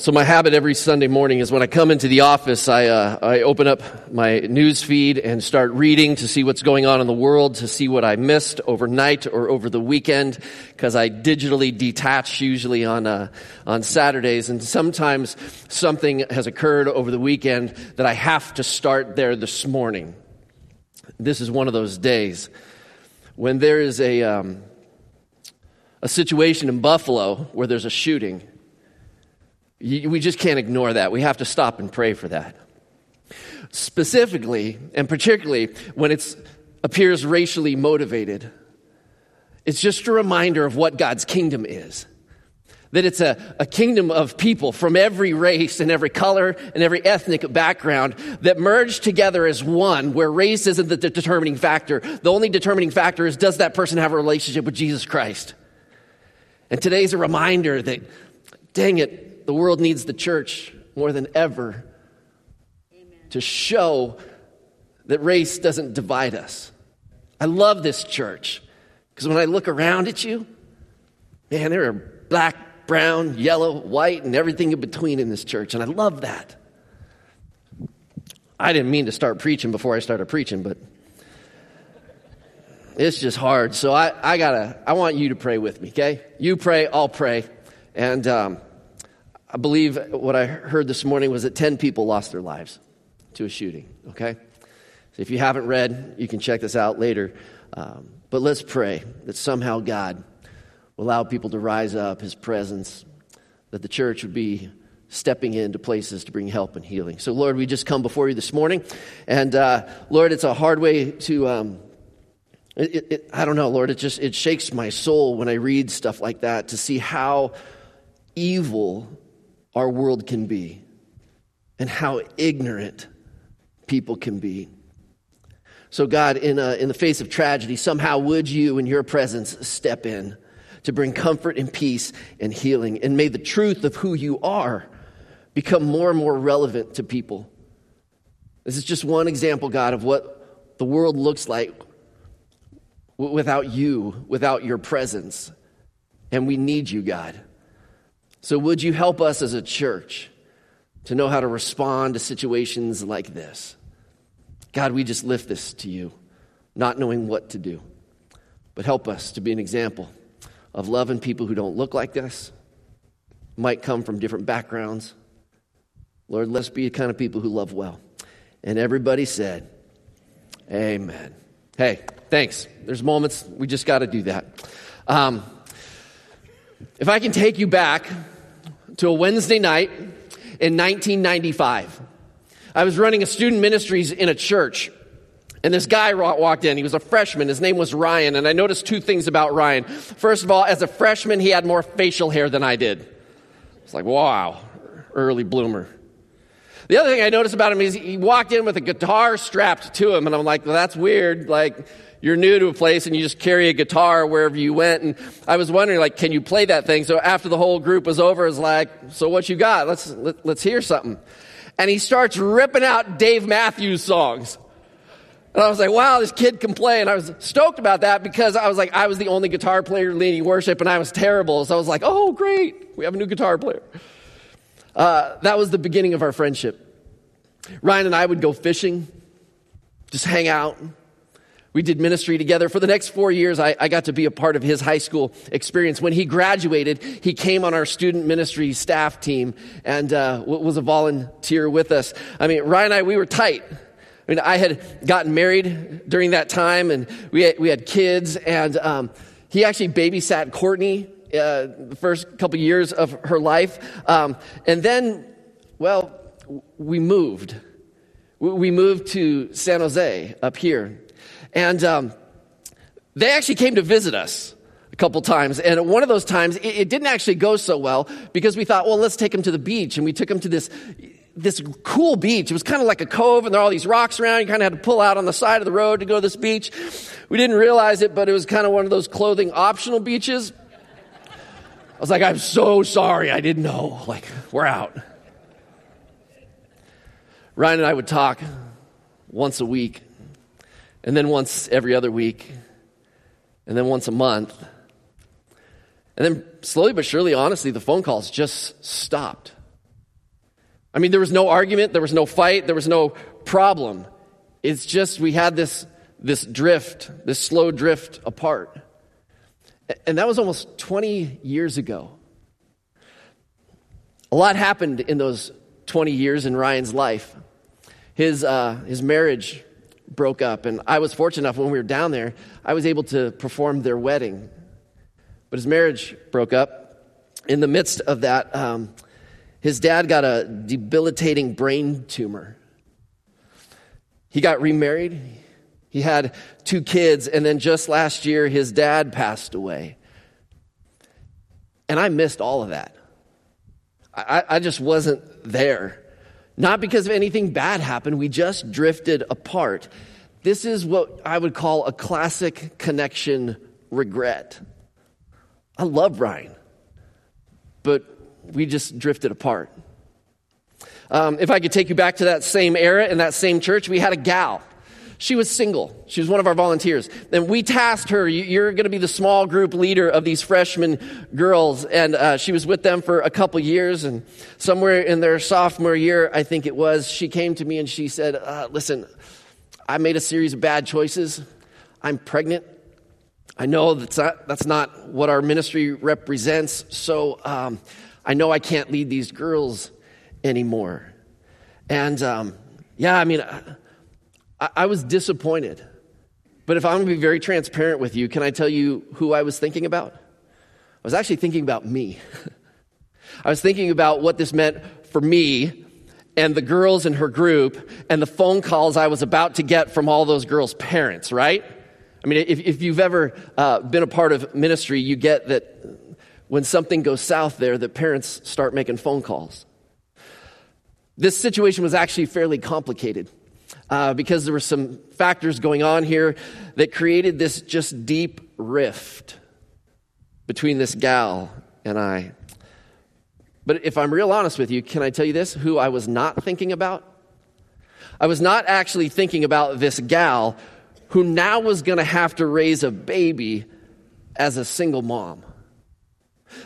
So my habit every Sunday morning is when I come into the office, I, uh, I open up my news feed and start reading to see what's going on in the world, to see what I missed overnight or over the weekend, because I digitally detach usually on uh, on Saturdays, and sometimes something has occurred over the weekend that I have to start there this morning. This is one of those days when there is a um, a situation in Buffalo where there's a shooting we just can't ignore that. We have to stop and pray for that. Specifically, and particularly when it appears racially motivated, it's just a reminder of what God's kingdom is. That it's a, a kingdom of people from every race and every color and every ethnic background that merge together as one, where race isn't the determining factor. The only determining factor is does that person have a relationship with Jesus Christ? And today's a reminder that, dang it, the world needs the church more than ever Amen. to show that race doesn't divide us. I love this church because when I look around at you, man, there are black, brown, yellow, white, and everything in between in this church, and I love that. I didn't mean to start preaching before I started preaching, but it's just hard. So I, I gotta, I want you to pray with me, okay? You pray, I'll pray. And um, I believe what I heard this morning was that 10 people lost their lives to a shooting, okay? So if you haven't read, you can check this out later. Um, but let's pray that somehow God will allow people to rise up, His presence, that the church would be stepping into places to bring help and healing. So, Lord, we just come before you this morning. And, uh, Lord, it's a hard way to. Um, it, it, I don't know, Lord. It just it shakes my soul when I read stuff like that to see how evil our world can be and how ignorant people can be. So, God, in, a, in the face of tragedy, somehow would you, in your presence, step in to bring comfort and peace and healing? And may the truth of who you are become more and more relevant to people. This is just one example, God, of what the world looks like without you, without your presence. And we need you, God. So, would you help us as a church to know how to respond to situations like this? God, we just lift this to you, not knowing what to do. But help us to be an example of loving people who don't look like us, might come from different backgrounds. Lord, let's be the kind of people who love well. And everybody said, Amen. Hey, thanks. There's moments we just got to do that. Um, if I can take you back to a Wednesday night in 1995, I was running a student ministries in a church. And this guy walked in. He was a freshman. His name was Ryan. And I noticed two things about Ryan. First of all, as a freshman, he had more facial hair than I did. It's like, wow, early bloomer. The other thing I noticed about him is he walked in with a guitar strapped to him. And I'm like, well, that's weird. Like, you're new to a place and you just carry a guitar wherever you went. And I was wondering, like, can you play that thing? So after the whole group was over, it's like, so what you got? Let's, let, us let us hear something. And he starts ripping out Dave Matthews songs. And I was like, wow, this kid can play. And I was stoked about that because I was like, I was the only guitar player leading worship and I was terrible. So I was like, oh, great. We have a new guitar player. Uh, that was the beginning of our friendship. Ryan and I would go fishing, just hang out, we did ministry together. For the next four years, I, I, got to be a part of his high school experience. When he graduated, he came on our student ministry staff team and uh, was a volunteer with us. I mean, Ryan and I, we were tight. I mean, I had gotten married during that time, and we had, we had kids, and um, he actually babysat Courtney uh, the first couple years of her life. Um, and then, well, we moved. We moved to San Jose up here. And um, they actually came to visit us a couple times. And one of those times, it, it, didn't actually go so well because we thought, well, let's take them to the beach. And we took them to this this cool beach. It was kind of like a cove and there are all these rocks around. You kind of had to pull out on the side of the road to go to this beach. We didn't realize it, but it was kind of one of those clothing optional beaches. I was like, I'm so sorry. I didn't know. Like, we're out. Ryan and I would talk once a week, and then once every other week, and then once a month. And then slowly but surely, honestly, the phone calls just stopped. I mean, there was no argument, there was no fight, there was no problem. It's just we had this, this drift, this slow drift apart. And that was almost 20 years ago. A lot happened in those 20 years in Ryan's life. His, uh, his marriage broke up, and I was fortunate enough when we were down there, I was able to perform their wedding. But his marriage broke up. In the midst of that, um, his dad got a debilitating brain tumor. He got remarried. He had two kids, and then just last year, his dad passed away. And I missed all of that. I, I just wasn't there. Not because of anything bad happened, we just drifted apart. This is what I would call a classic connection regret. I love Ryan, but we just drifted apart. Um, if I could take you back to that same era in that same church, we had a gal. She was single. She was one of our volunteers. And we tasked her, you're going to be the small group leader of these freshman girls. And uh, she was with them for a couple years. And somewhere in their sophomore year, I think it was, she came to me and she said, uh, Listen, I made a series of bad choices. I'm pregnant. I know that's not, that's not what our ministry represents. So um, I know I can't lead these girls anymore. And um, yeah, I mean, I, was disappointed. But if I'm going to be very transparent with you, can I tell you who I was thinking about? I was actually thinking about me. I was thinking about what this meant for me and the girls in her group and the phone calls I was about to get from all those girls' parents, right? I mean, if, if you've ever uh, been a part of ministry, you get that when something goes south there, that parents start making phone calls. This situation was actually fairly complicated uh, because there were some factors going on here that created this just deep rift between this gal and I. But if I'm real honest with you, can I tell you this? Who I was not thinking about? I was not actually thinking about this gal who now was going to have to raise a baby as a single mom.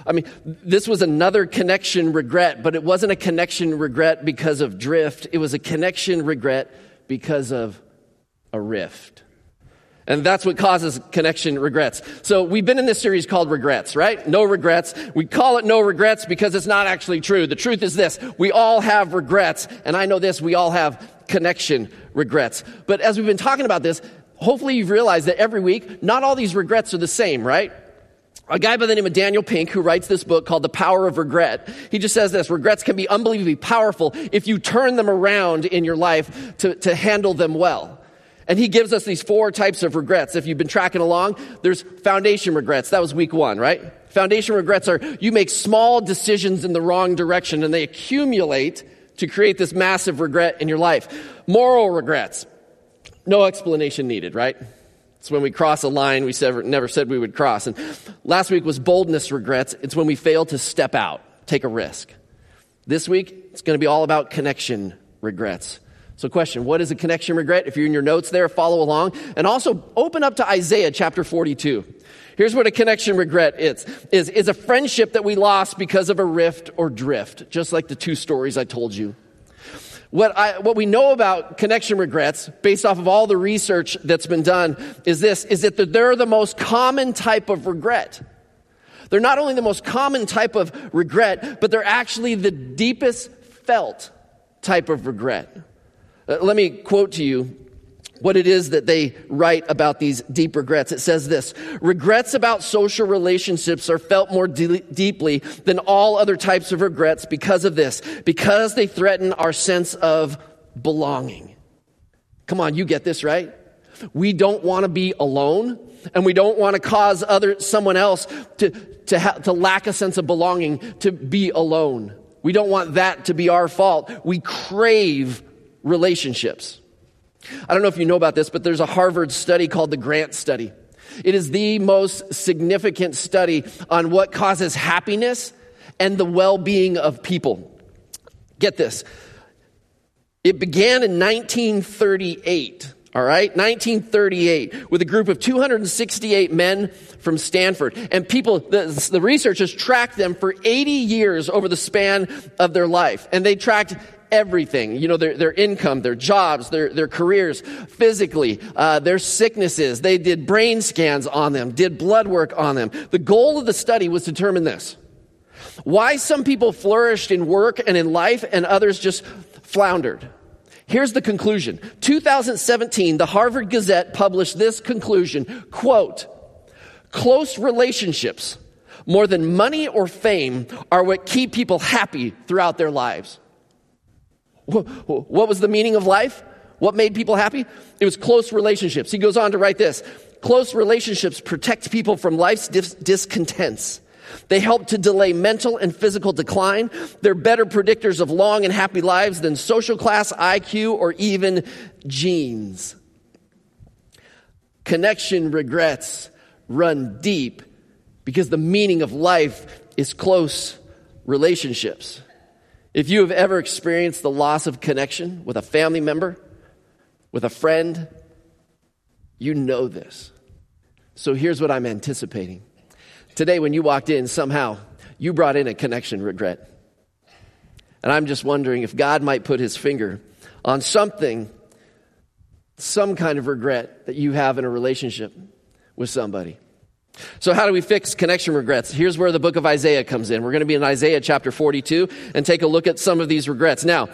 I mean, this was another connection regret, but it wasn't a connection regret because of drift. It was a connection regret because of a rift. And that's what causes connection regrets. So we've been in this series called regrets, right? No regrets. We call it no regrets because it's not actually true. The truth is this. We all have regrets. And I know this. We all have connection regrets. But as we've been talking about this, hopefully you've realized that every week, not all these regrets are the same, right? A guy by the name of Daniel Pink, who writes this book called The Power of Regret, he just says this regrets can be unbelievably powerful if you turn them around in your life to, to handle them well. And he gives us these four types of regrets. If you've been tracking along, there's foundation regrets. That was week one, right? Foundation regrets are you make small decisions in the wrong direction and they accumulate to create this massive regret in your life. Moral regrets. No explanation needed, right? It's when we cross a line we never said we would cross. And last week was boldness regrets. It's when we fail to step out, take a risk. This week, it's going to be all about connection regrets. So, question What is a connection regret? If you're in your notes there, follow along. And also open up to Isaiah chapter 42. Here's what a connection regret is, is, is a friendship that we lost because of a rift or drift, just like the two stories I told you. What, I, what we know about connection regrets, based off of all the research that's been done, is this, is that they're the most common type of regret. They're not only the most common type of regret, but they're actually the deepest felt type of regret. Uh, let me quote to you what it is that they write about these deep regrets. It says this Regrets about social relationships are felt more de- deeply than all other types of regrets because of this, because they threaten our sense of belonging. Come on, you get this, right? We don't want to be alone and we don't want to cause other someone else to to, ha- to lack a sense of belonging to be alone We don't want that to be our fault. We crave relationships. I don't know if you know about this, but there's a Harvard study called the Grant Study. It is the most significant study on what causes happiness and the well being of people. Get this. It began in 1938. All right, 1938, with a group of 268 men from Stanford. And people, the, the researchers tracked them for 80 years over the span of their life. And they tracked everything. You know, their, their income, their jobs, their, their careers, physically, uh, their sicknesses. They did brain scans on them, did blood work on them. The goal of the study was to determine this. Why some people flourished in work and in life and others just floundered. Here's the conclusion. 2017, the Harvard Gazette published this conclusion, quote, close relationships more than money or fame are what keep people happy throughout their lives. What was the meaning of life? What made people happy? It was close relationships. He goes on to write this. Close relationships protect people from life's dis- discontents. They help to delay mental and physical decline. They're better predictors of long and happy lives than social class, IQ, or even genes. Connection regrets run deep because the meaning of life is close relationships. If you have ever experienced the loss of connection with a family member, with a friend, you know this. So here's what I'm anticipating. Today, when you walked in, somehow you brought in a connection regret. And I'm just wondering if God might put his finger on something, some kind of regret that you have in a relationship with somebody. So, how do we fix connection regrets? Here's where the book of Isaiah comes in. We're going to be in Isaiah chapter 42 and take a look at some of these regrets. Now,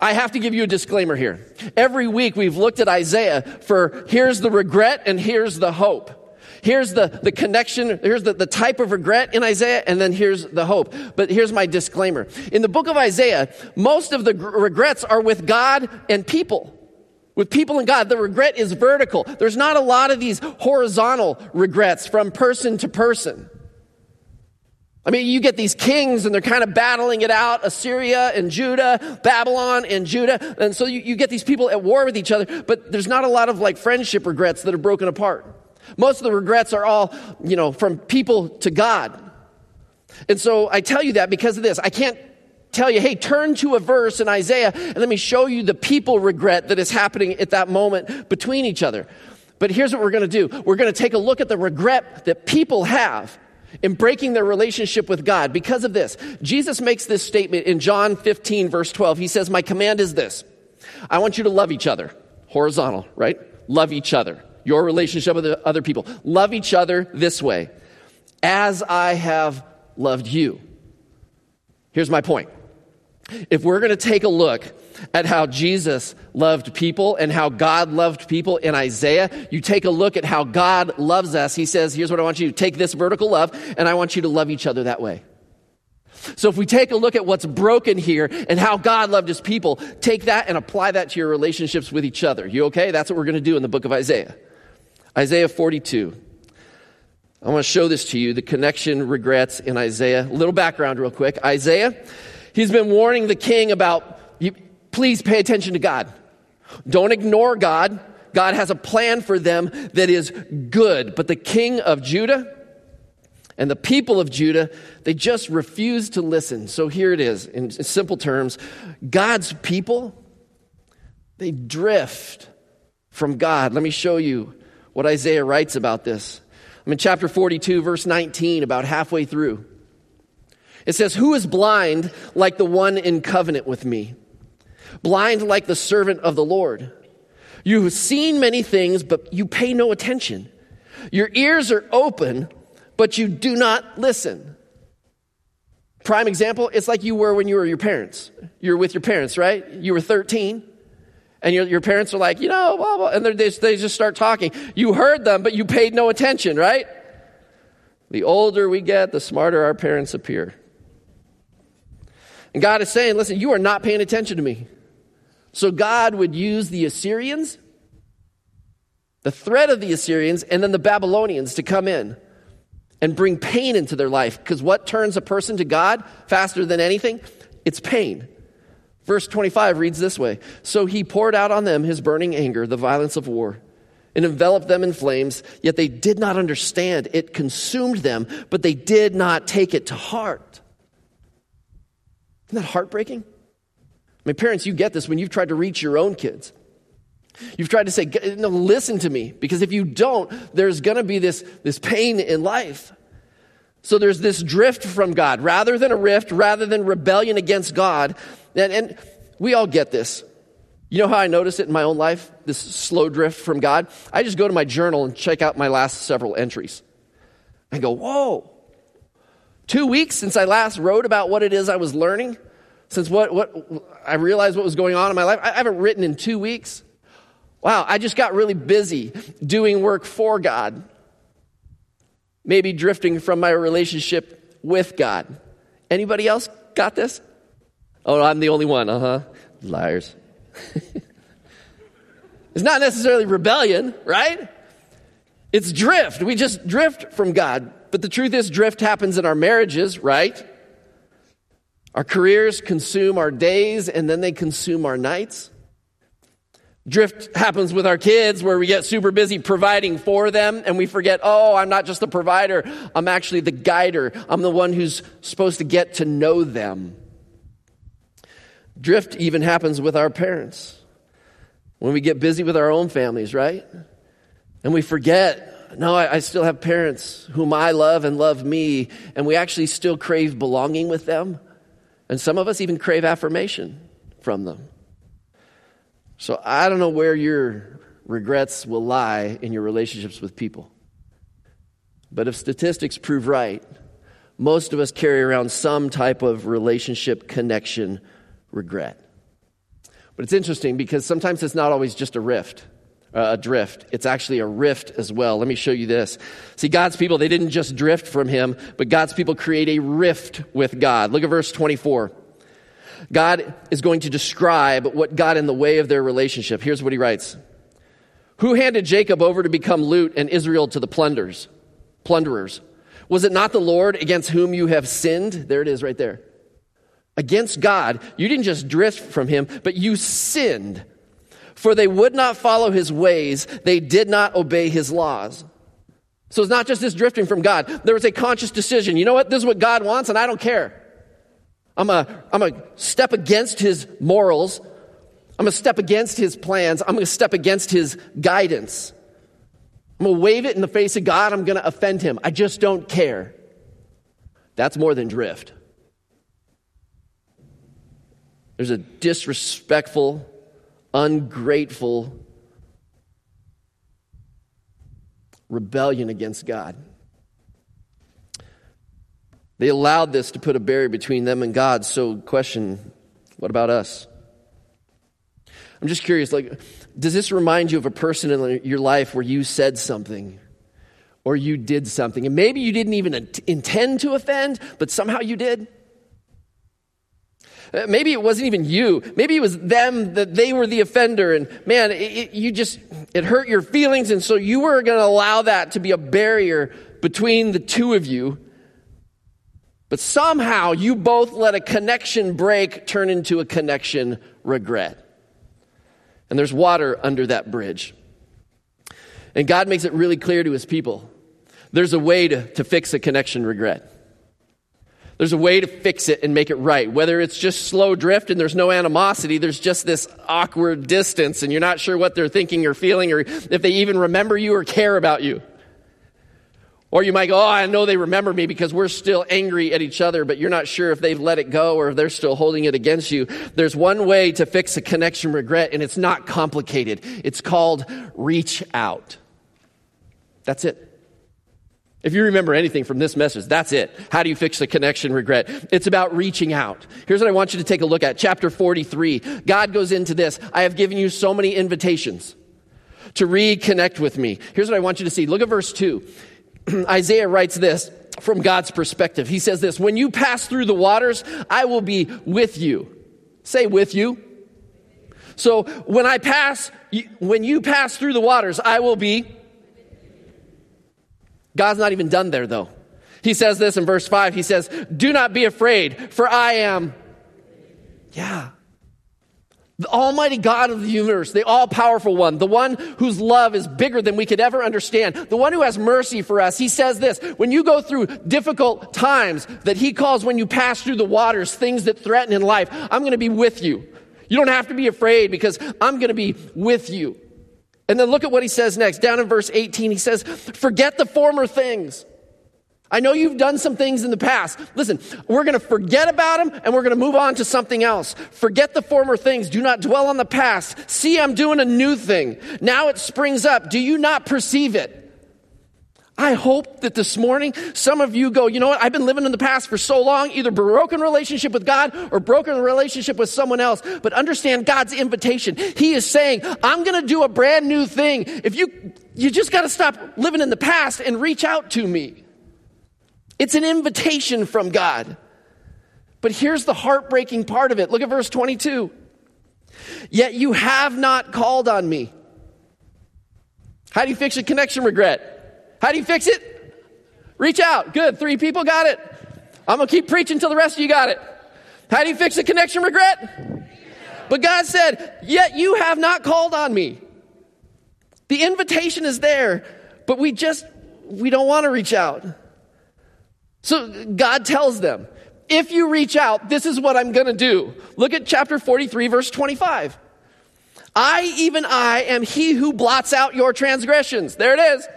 I have to give you a disclaimer here. Every week we've looked at Isaiah for here's the regret and here's the hope. Here's the, the connection, here's the, the type of regret in Isaiah, and then here's the hope. But here's my disclaimer. In the book of Isaiah, most of the regrets are with God and people. With people and God, the regret is vertical. There's not a lot of these horizontal regrets from person to person. I mean, you get these kings and they're kind of battling it out Assyria and Judah, Babylon and Judah. And so you, you, get these people at war with each other, but there's not a lot of like friendship regrets that are broken apart. Most of the regrets are all, you know, from people to God. And so I tell you that because of this. I can't tell you, hey, turn to a verse in Isaiah and let me show you the people regret that is happening at that moment between each other. But here's what we're going to do we're going to take a look at the regret that people have in breaking their relationship with God because of this. Jesus makes this statement in John 15, verse 12. He says, My command is this I want you to love each other. Horizontal, right? Love each other your relationship with other people. Love each other this way as I have loved you. Here's my point. If we're going to take a look at how Jesus loved people and how God loved people in Isaiah, you take a look at how God loves us. He says, Here's what I want you to take this vertical love, and I want you to love each other that way. So if we take a look at what's broken here and how God loved his people, take that and apply that to your relationships with each other. You okay? That's what we're going to do in the book of Isaiah. Isaiah 42. I want to show this to you the connection regrets in Isaiah. A little background, real quick. Isaiah, he's been warning the king about, please pay attention to God. Don't ignore God. God has a plan for them that is good. But the king of Judah and the people of Judah, they just refuse to listen. So here it is in simple terms God's people, they drift from God. Let me show you what Isaiah writes about this. I'm in chapter 42, verse 19, about halfway through. It says, Who is blind like the one in covenant with me? Blind like the servant of the Lord. You have seen many things, but you pay no attention. Your ears are open, but you do not listen. Prime example, it's like you were when you were your parents. You were with your parents, right? You were 13 and your, your parents are like, you know, blah, blah, and they, they just start talking. You heard them, but you paid no attention, right? The older we get, the smarter our parents appear. And God is saying, listen, you are not paying attention to me. So God would use the Assyrians, the threat of the Assyrians, and then the Babylonians to come in and bring pain into their life. Because what turns a person to God faster than anything? it's pain. Verse 25 reads this way So he poured out on them his burning anger, the violence of war, and enveloped them in flames, yet they did not understand. It consumed them, but they did not take it to heart. Isn't that heartbreaking? Mean, parents, you get this when you've tried to reach your own kids. You've tried to say, no, listen to me, because if you don't, there's going to be this, this pain in life. So there's this drift from God. Rather than a rift, rather than rebellion against God, and, and we all get this. You know how I notice it in my own life, this slow drift from God? I just go to my journal and check out my last several entries. I go, whoa, two weeks since I last wrote about what it is I was learning, since what, what I realized what was going on in my life. I haven't written in two weeks. Wow, I just got really busy doing work for God. Maybe drifting from my relationship with God. Anybody else got this? Oh, I'm the only one. Uh huh. Liars. it's not necessarily rebellion, right? It's drift. We just drift from God. But the truth is, drift happens in our marriages, right? Our careers consume our days and then they consume our nights. Drift happens with our kids where we get super busy providing for them and we forget, oh, I'm not just the provider, I'm actually the guider. I'm the one who's supposed to get to know them. Drift even happens with our parents. When we get busy with our own families, right? And we forget, no, I, I, still have parents whom I love and love me, and we actually still crave belonging with them. And some of us even crave affirmation from them. So I don't know where your regrets will lie in your relationships with people. But if statistics prove right, most of us carry around some type of relationship connection regret. But it's interesting because sometimes it's not always just a rift, uh, a drift. It's actually a rift as well. Let me show you this. See, God's people, they didn't just drift from Him, but God's people create a rift with God. Look at verse 24. God is going to describe what got in the way of their relationship. Here's what he writes Who handed Jacob over to become loot and Israel to the plunders, plunderers? Was it not the Lord against whom you have sinned? There it is right there against God, you didn't just drift from him, but you sinned. For they would not follow his ways, they did not obey his laws. So it's not just this drifting from God. There was a conscious decision. You know what? This is what God wants, and I don't care. I'm a, I'm a step against his morals. I'm a step against his plans. I'm going to step against his guidance. I'm going to wave it in the face of God. I'm going to offend him. I just don't care. That's more than drift. There's a disrespectful, ungrateful rebellion against God. They allowed this to put a barrier between them and God. So, question what about us? I'm just curious, like, does this remind you of a person in your life where you said something or you did something? And maybe you didn't even intend to offend, but somehow you did? Uh, maybe it wasn't even you. Maybe it was them that they were the offender. And man, it, it, you just, it hurt your feelings. And so you were going to allow that to be a barrier between the two of you. But somehow you both let a connection break turn into a connection regret. And there's water under that bridge. And God makes it really clear to his people there's a way to, to fix a connection regret. There's a way to fix it and make it right. Whether it's just slow drift and there's no animosity, there's just this awkward distance and you're not sure what they're thinking or feeling or if they even remember you or care about you. Or you might go, Oh, I know they remember me because we're still angry at each other, but you're not sure if they've let it go or if they're still holding it against you. There's one way to fix a connection regret and it's not complicated. It's called reach out. That's it. If you remember anything from this message, that's it. How do you fix the connection regret? It's about reaching out. Here's what I want you to take a look at. Chapter 43. God goes into this. I have given you so many invitations to reconnect with me. Here's what I want you to see. Look at verse 2. Isaiah writes this from God's perspective. He says this, when you pass through the waters, I will be with you. Say with you. So when I pass, when you pass through the waters, I will be God's not even done there, though. He says this in verse 5. He says, Do not be afraid, for I am Yeah. The Almighty God of the universe, the all powerful one, the one whose love is bigger than we could ever understand, the one who has mercy for us. He says this when you go through difficult times that He calls when you pass through the waters, things that threaten in life, I'm going to be with you. You don't have to be afraid because I'm going to be with you. And then look at what He says next. Down in verse 18, He says, Forget the former things. I know you've done some things in the past. Listen, we're going to forget about them and we're going to move on to something else. Forget the former things. Do not dwell on the past. See, I'm doing a new thing. Now it springs up. Do you not perceive it? I hope that this morning some of you go, you know what? I've been living in the past for so long, either broken relationship with God or broken relationship with someone else. But understand God's invitation. He is saying, I'm going to do a brand new thing. If you, you just got to stop living in the past and reach out to me. It's an invitation from God. But here's the heartbreaking part of it. Look at verse 22. Yet you have not called on me. How do you fix a connection regret? How do you fix it? Reach out. Good. Three people got it. I'm going to keep preaching until the rest of you got it. How do you fix a connection regret? But God said, Yet you have not called on me. The invitation is there, but we just, we don't want to reach out. So God tells them, if you reach out, this is what I'm going to do. Look at chapter 43, verse 25. I, even I, am he who blots out your transgressions. There it is.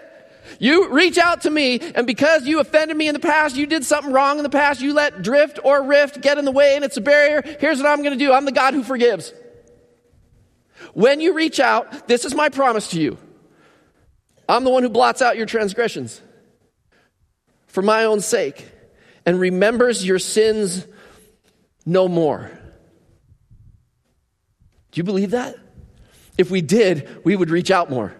You reach out to me, and because you offended me in the past, you did something wrong in the past, you let drift or rift get in the way, and it's a barrier. Here's what I'm going to do I'm the God who forgives. When you reach out, this is my promise to you I'm the one who blots out your transgressions for my own sake and remembers your sins no more. Do you believe that? If we did, we would reach out more.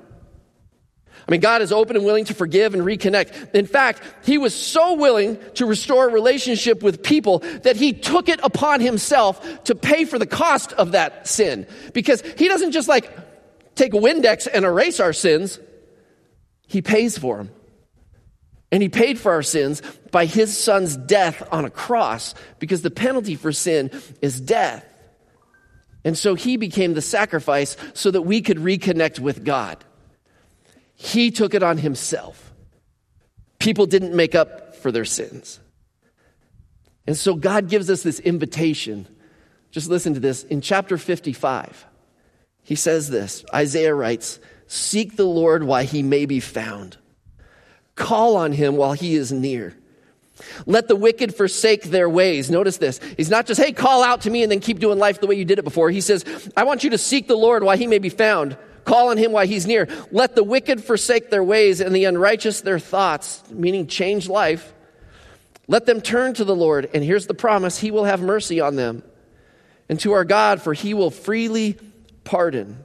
I mean, God is open and willing to forgive and reconnect. In fact, He was so willing to restore a relationship with people that He took it upon Himself to pay for the cost of that sin. Because He doesn't just like take a Windex and erase our sins, He pays for them. And he paid for our sins by his son's death on a cross because the penalty for sin is death. And so he became the sacrifice so that we could reconnect with God. He took it on himself. People didn't make up for their sins. And so God gives us this invitation. Just listen to this. In chapter 55, he says this Isaiah writes, Seek the Lord while he may be found Call on him while he is near. Let the wicked forsake their ways. Notice this. He's not just, hey, call out to me and then keep doing life the way you did it before. He says, I want you to seek the Lord while he may be found. Call on him while he's near. Let the wicked forsake their ways and the unrighteous their thoughts, meaning change life. Let them turn to the Lord. And here's the promise He will have mercy on them. And to our God, for he will freely pardon.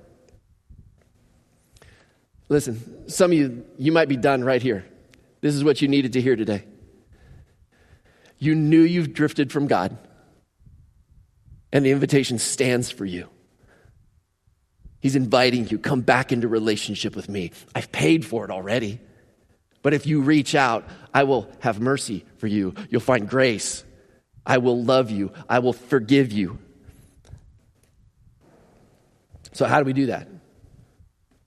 Listen, some of you, you might be done right here. This is what you needed to hear today. You knew you've drifted from God, and the invitation stands for you. He's inviting you, come back into relationship with me. I've paid for it already. But if you reach out, I will have mercy for you. You'll find grace. I will love you. I will forgive you. So, how do we do that?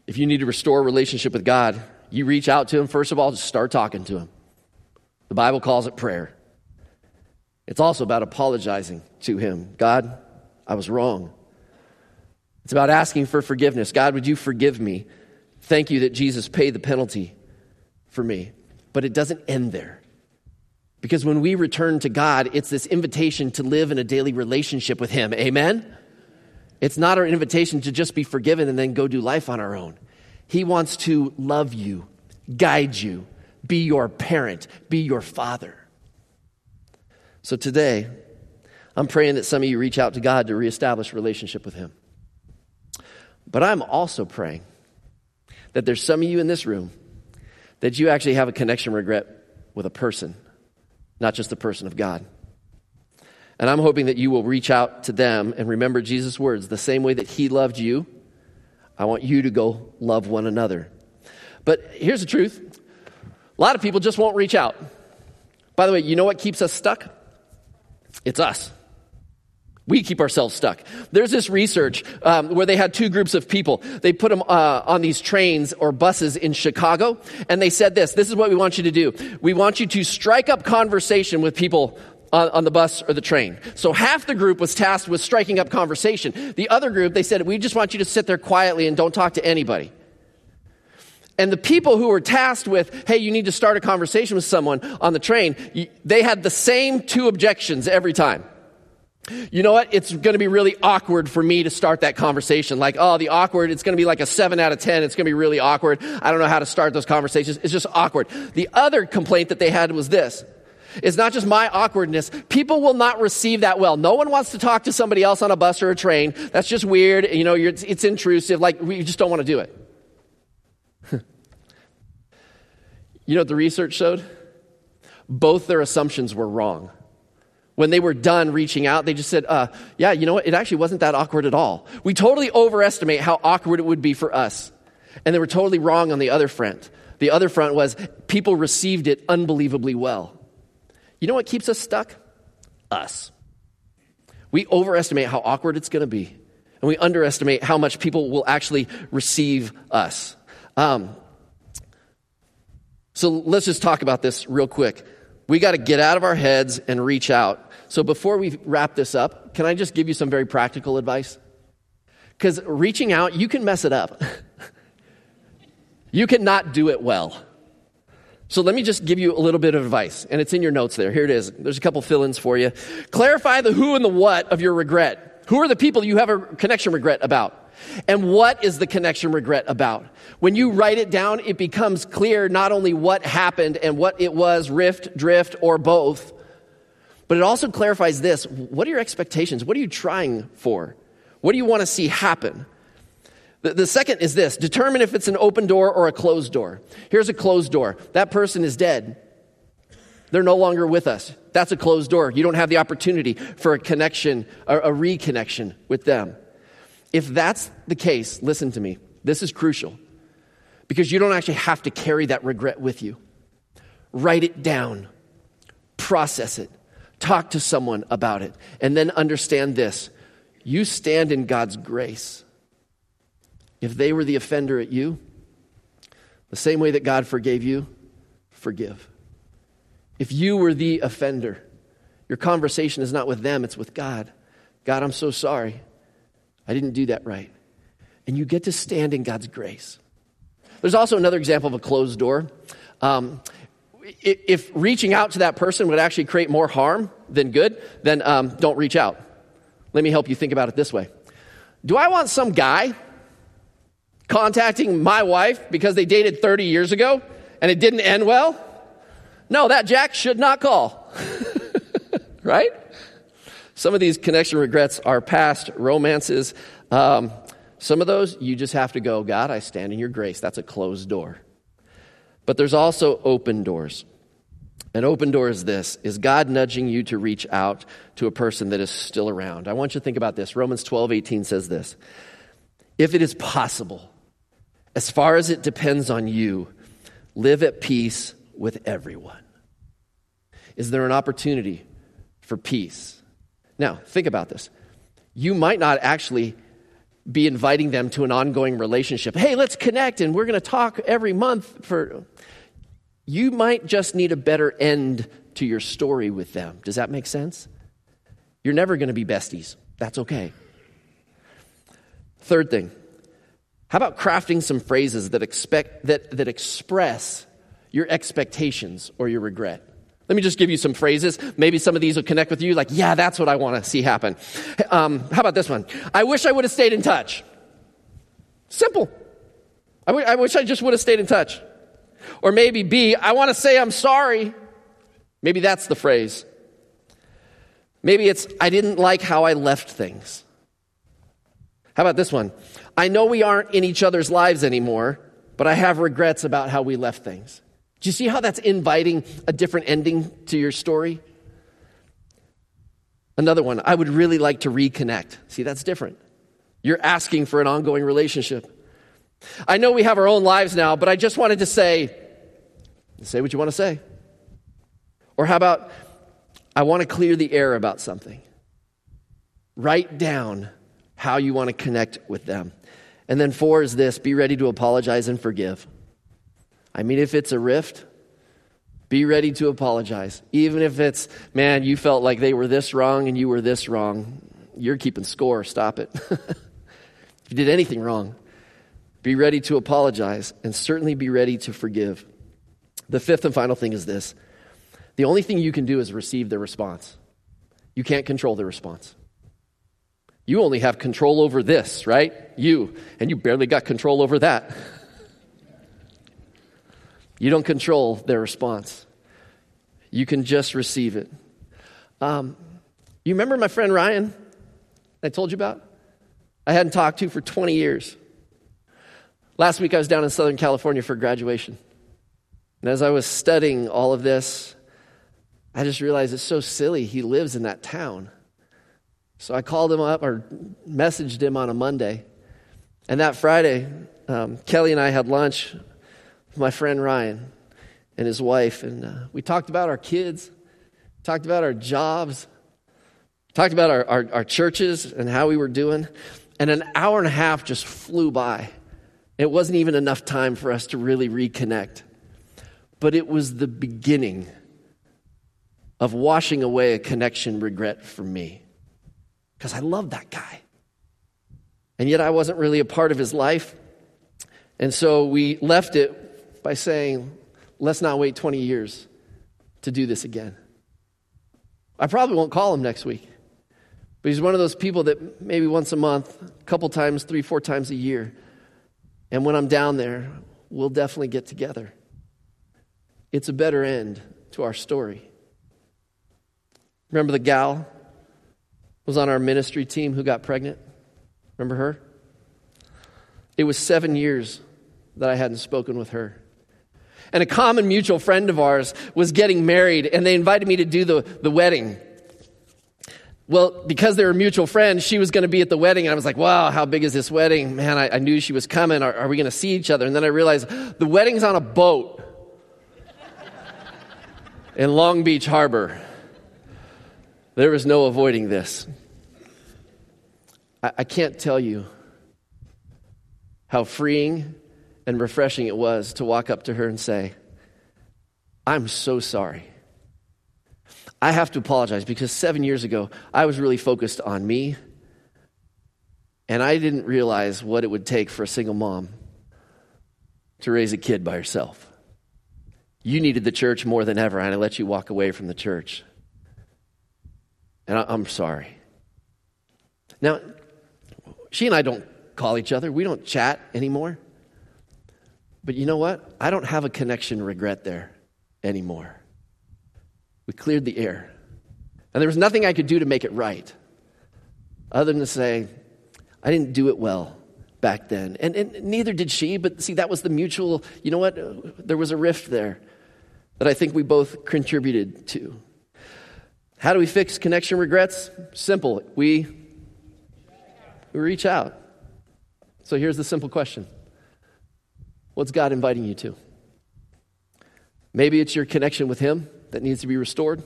If you need to restore a relationship with God, you reach out to him, first of all, just start talking to him. The Bible calls it prayer. It's also about apologizing to him. God, I was wrong. It's about asking for forgiveness. God, would you forgive me? Thank you that Jesus paid the penalty for me. But it doesn't end there. Because when we return to God, it's this invitation to live in a daily relationship with Him. Amen? It's not our invitation to just be forgiven and then go do life on our own. He wants to love you, guide you, be your parent, be your father. So today, I'm praying that some of you reach out to God to reestablish relationship with Him. But I'm also praying that there's some of you in this room that you actually have a connection regret with a person, not just the person of God. And I'm hoping that you will reach out to them and remember Jesus' words the same way that He loved you I want you to go love one another. But here's the truth a lot of people just won't reach out. By the way, you know what keeps us stuck? It's us. We keep ourselves stuck. There's this research um, where they had two groups of people. They put them uh, on these trains or buses in Chicago, and they said this This is what we want you to do. We want you to strike up conversation with people on, on, the bus or the train. So half the group was tasked with striking up conversation. The other group, they said, We just want you to sit there quietly and don't talk to anybody. And the people who were tasked with, hey, you need to start a conversation with someone on the train, they had the same two objections every time. You know what? It's going to be really awkward for me to start that conversation. Like, oh, the awkward, it's going to be like a seven out of 10. It's going to be really awkward. I don't know how to start those conversations. It's just awkward. The other complaint that they had was this. It's not just my awkwardness. People will not receive that well. No one wants to talk to somebody else on a bus or a train. That's just weird. You know, it's, it's intrusive. Like, we just don't want to do it. you know what the research showed? Both their assumptions were wrong when they were done reaching out, they just said, uh, yeah, you know what? It actually wasn't that awkward at all. We totally overestimate how awkward it would be for us. And they were totally wrong on the other front. The other front was people received it unbelievably well. You know what keeps us stuck? Us. We overestimate how awkward it's going to be, and we underestimate how much people will actually receive us. Um, so let's just talk about this real quick. We got to get out of our heads and reach out. So before we wrap this up, can I just give you some very practical advice? Because reaching out, you can mess it up. you cannot do it well. So let me just give you a little bit of advice, and it's in your notes there. Here it is. There's a couple fill ins for you. Clarify the who and the what of your regret. Who are the people you have a connection regret about? And what is the connection regret about? When you write it down, it becomes clear not only what happened and what it was rift, drift, or both, but it also clarifies this what are your expectations? What are you trying for? What do you want to see happen? The, the, second is this determine if it's an open door or a closed door. Here's a closed door that person is dead. They're no longer with us. That's a closed door. You don't have the opportunity for a connection, a, a reconnection with them. If that's the case, listen to me. This is crucial because you don't actually have to carry that regret with you. Write it down, process it, Talk to someone about it. And then understand this you stand in God's grace. If they were the offender at you, the same way that God forgave you, forgive. If you were the offender, your conversation is not with them, it's with God. God, I'm so sorry. I didn't do that right. And you get to stand in God's grace. There's also another example of a closed door. Um, if reaching out to that person would actually create more harm than good, then um, don't reach out. Let me help you think about it this way Do I want some guy contacting my wife because they dated 30 years ago and it didn't end well? No, that Jack should not call. right? Some of these connection regrets are past romances. Um, some of those, you just have to go, God, I stand in your grace. That's a closed door. But there's also open doors. An open door is this is God nudging you to reach out to a person that is still around. I want you to think about this. Romans 12, 18 says this. If it is possible, as far as it depends on you, live at peace with everyone. Is there an opportunity for peace? Now, think about this. You might not actually be inviting them to an ongoing relationship. Hey, let's connect and we're going to talk every month for. You might just need a better end to your story with them. Does that make sense? You're never going to be besties. That's okay. Third thing, how about crafting some phrases that, expect, that, that express your expectations or your regret? Let me just give you some phrases. Maybe some of these will connect with you. Like, yeah, that's what I want to see happen. Um, how about this one? I wish I would have stayed in touch. Simple. I, w- I wish I just would have stayed in touch. Or maybe B, I want to say I'm sorry. Maybe that's the phrase. Maybe it's, I didn't like how I left things. How about this one? I know we aren't in each other's lives anymore, but I have regrets about how we left things. Do you see how that's inviting a different ending to your story? Another one, I would really like to reconnect. See, that's different. You're asking for an ongoing relationship. I know we have our own lives now, but I just wanted to say, say what you want to say. Or how about, I want to clear the air about something. Write down how you want to connect with them. And then four is this be ready to apologize and forgive. I mean, if it's a rift, be ready to apologize. Even if it's, man, you felt like they were this wrong and you were this wrong. You're keeping score. Stop it. if you did anything wrong, be ready to apologize and certainly be ready to forgive. The fifth and final thing is this the only thing you can do is receive the response. You can't control the response. You only have control over this, right? You. And you barely got control over that. You don't control their response, you can just receive it. Um, you remember my friend Ryan I told you about? I hadn't talked to for 20 years. Last week I was down in Southern California for graduation. And as I was studying all of this, I just realized it's so silly. He lives in that town. So I called him up or messaged him on a Monday. And that Friday, um, Kelly and I had lunch my friend Ryan and his wife. And uh, we talked about our kids, talked about our jobs, talked about our, our, our churches and how we were doing. And an hour and a half just flew by. It wasn't even enough time for us to really reconnect. But it was the beginning of washing away a connection regret for me because I love that guy. And yet I wasn't really a part of his life. And so we left it by saying, let's not wait 20 years to do this again. I probably won't call him next week. But he's one of those people that maybe once a month, a couple times, three, four times a year. And when I'm down there, we'll definitely get together. It's a better end to our story. Remember the gal was on our ministry team who got pregnant? Remember her? It was seven years that I hadn't spoken with her. And a common mutual friend of ours was getting married, and they invited me to do the, the wedding. Well, because they were mutual friends, she was going to be at the wedding. And I was like, wow, how big is this wedding? Man, I, I knew she was coming. Are, are we going to see each other? And then I realized the wedding's on a boat in Long Beach Harbor. There was no avoiding this. I, I can't tell you how freeing and refreshing it was to walk up to her and say, I'm so sorry. I have to apologize because seven years ago, I was really focused on me, and I didn't realize what it would take for a single mom to raise a kid by herself. You needed the church more than ever, and I let you walk away from the church. And I, I'm sorry. Now, she and I don't call each other, we don't chat anymore. But you know what? I don't have a connection regret there anymore. We cleared the air. And there was nothing I could do to make it right other than to say, I didn't do it well back then. And, and neither did she, but see, that was the mutual, you know what? There was a rift there that I think we both contributed to. How do we fix connection regrets? Simple. We, we reach out. So here's the simple question What's God inviting you to? Maybe it's your connection with Him that needs to be restored.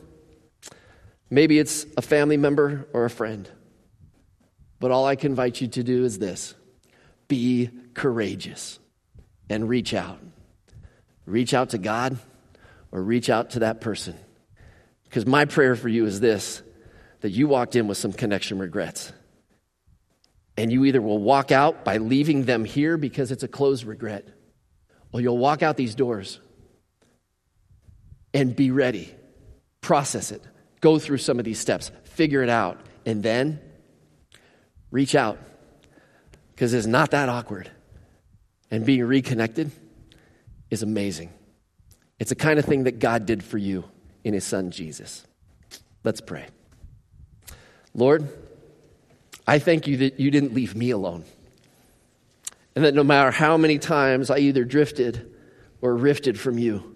Maybe it's a family member or a friend. But all I can invite you to do is this be courageous and reach out. Reach out to God or reach out to that person. Because my prayer for you is this that you walked in with some connection regrets. And you either will walk out by leaving them here because it's a closed regret, or you'll walk out these doors and be ready, process it, go through some of these steps, figure it out, and then reach out because it's not that awkward. And being reconnected is amazing. It's the kind of thing that God did for you in his son Jesus. Let's pray. Lord, I thank you that you didn't leave me alone. And that no matter how many times I either drifted or rifted from you,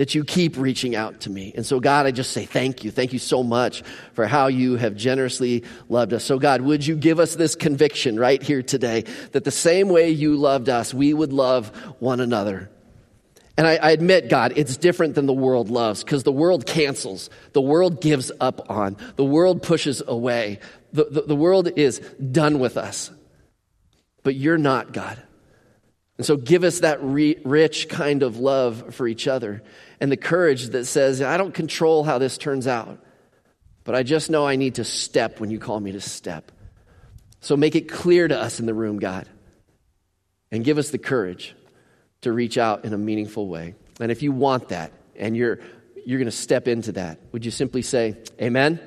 that you keep reaching out to me. And so, God, I just say thank you. Thank you so much for how you have generously loved us. So, God, would you give us this conviction right here today that the same way you loved us, we would love one another. And I, I, admit, God, it's different than the world loves because the world cancels, the world gives up on, the world pushes away. The, the, the world is done with us, but you're not, God. And so give us that re- rich kind of love for each other and the courage that says, I don't control how this turns out, but I just know I need to step when you call me to step. So make it clear to us in the room, God, and give us the courage to reach out in a meaningful way. And if you want that and you're, you're going to step into that, would you simply say, Amen?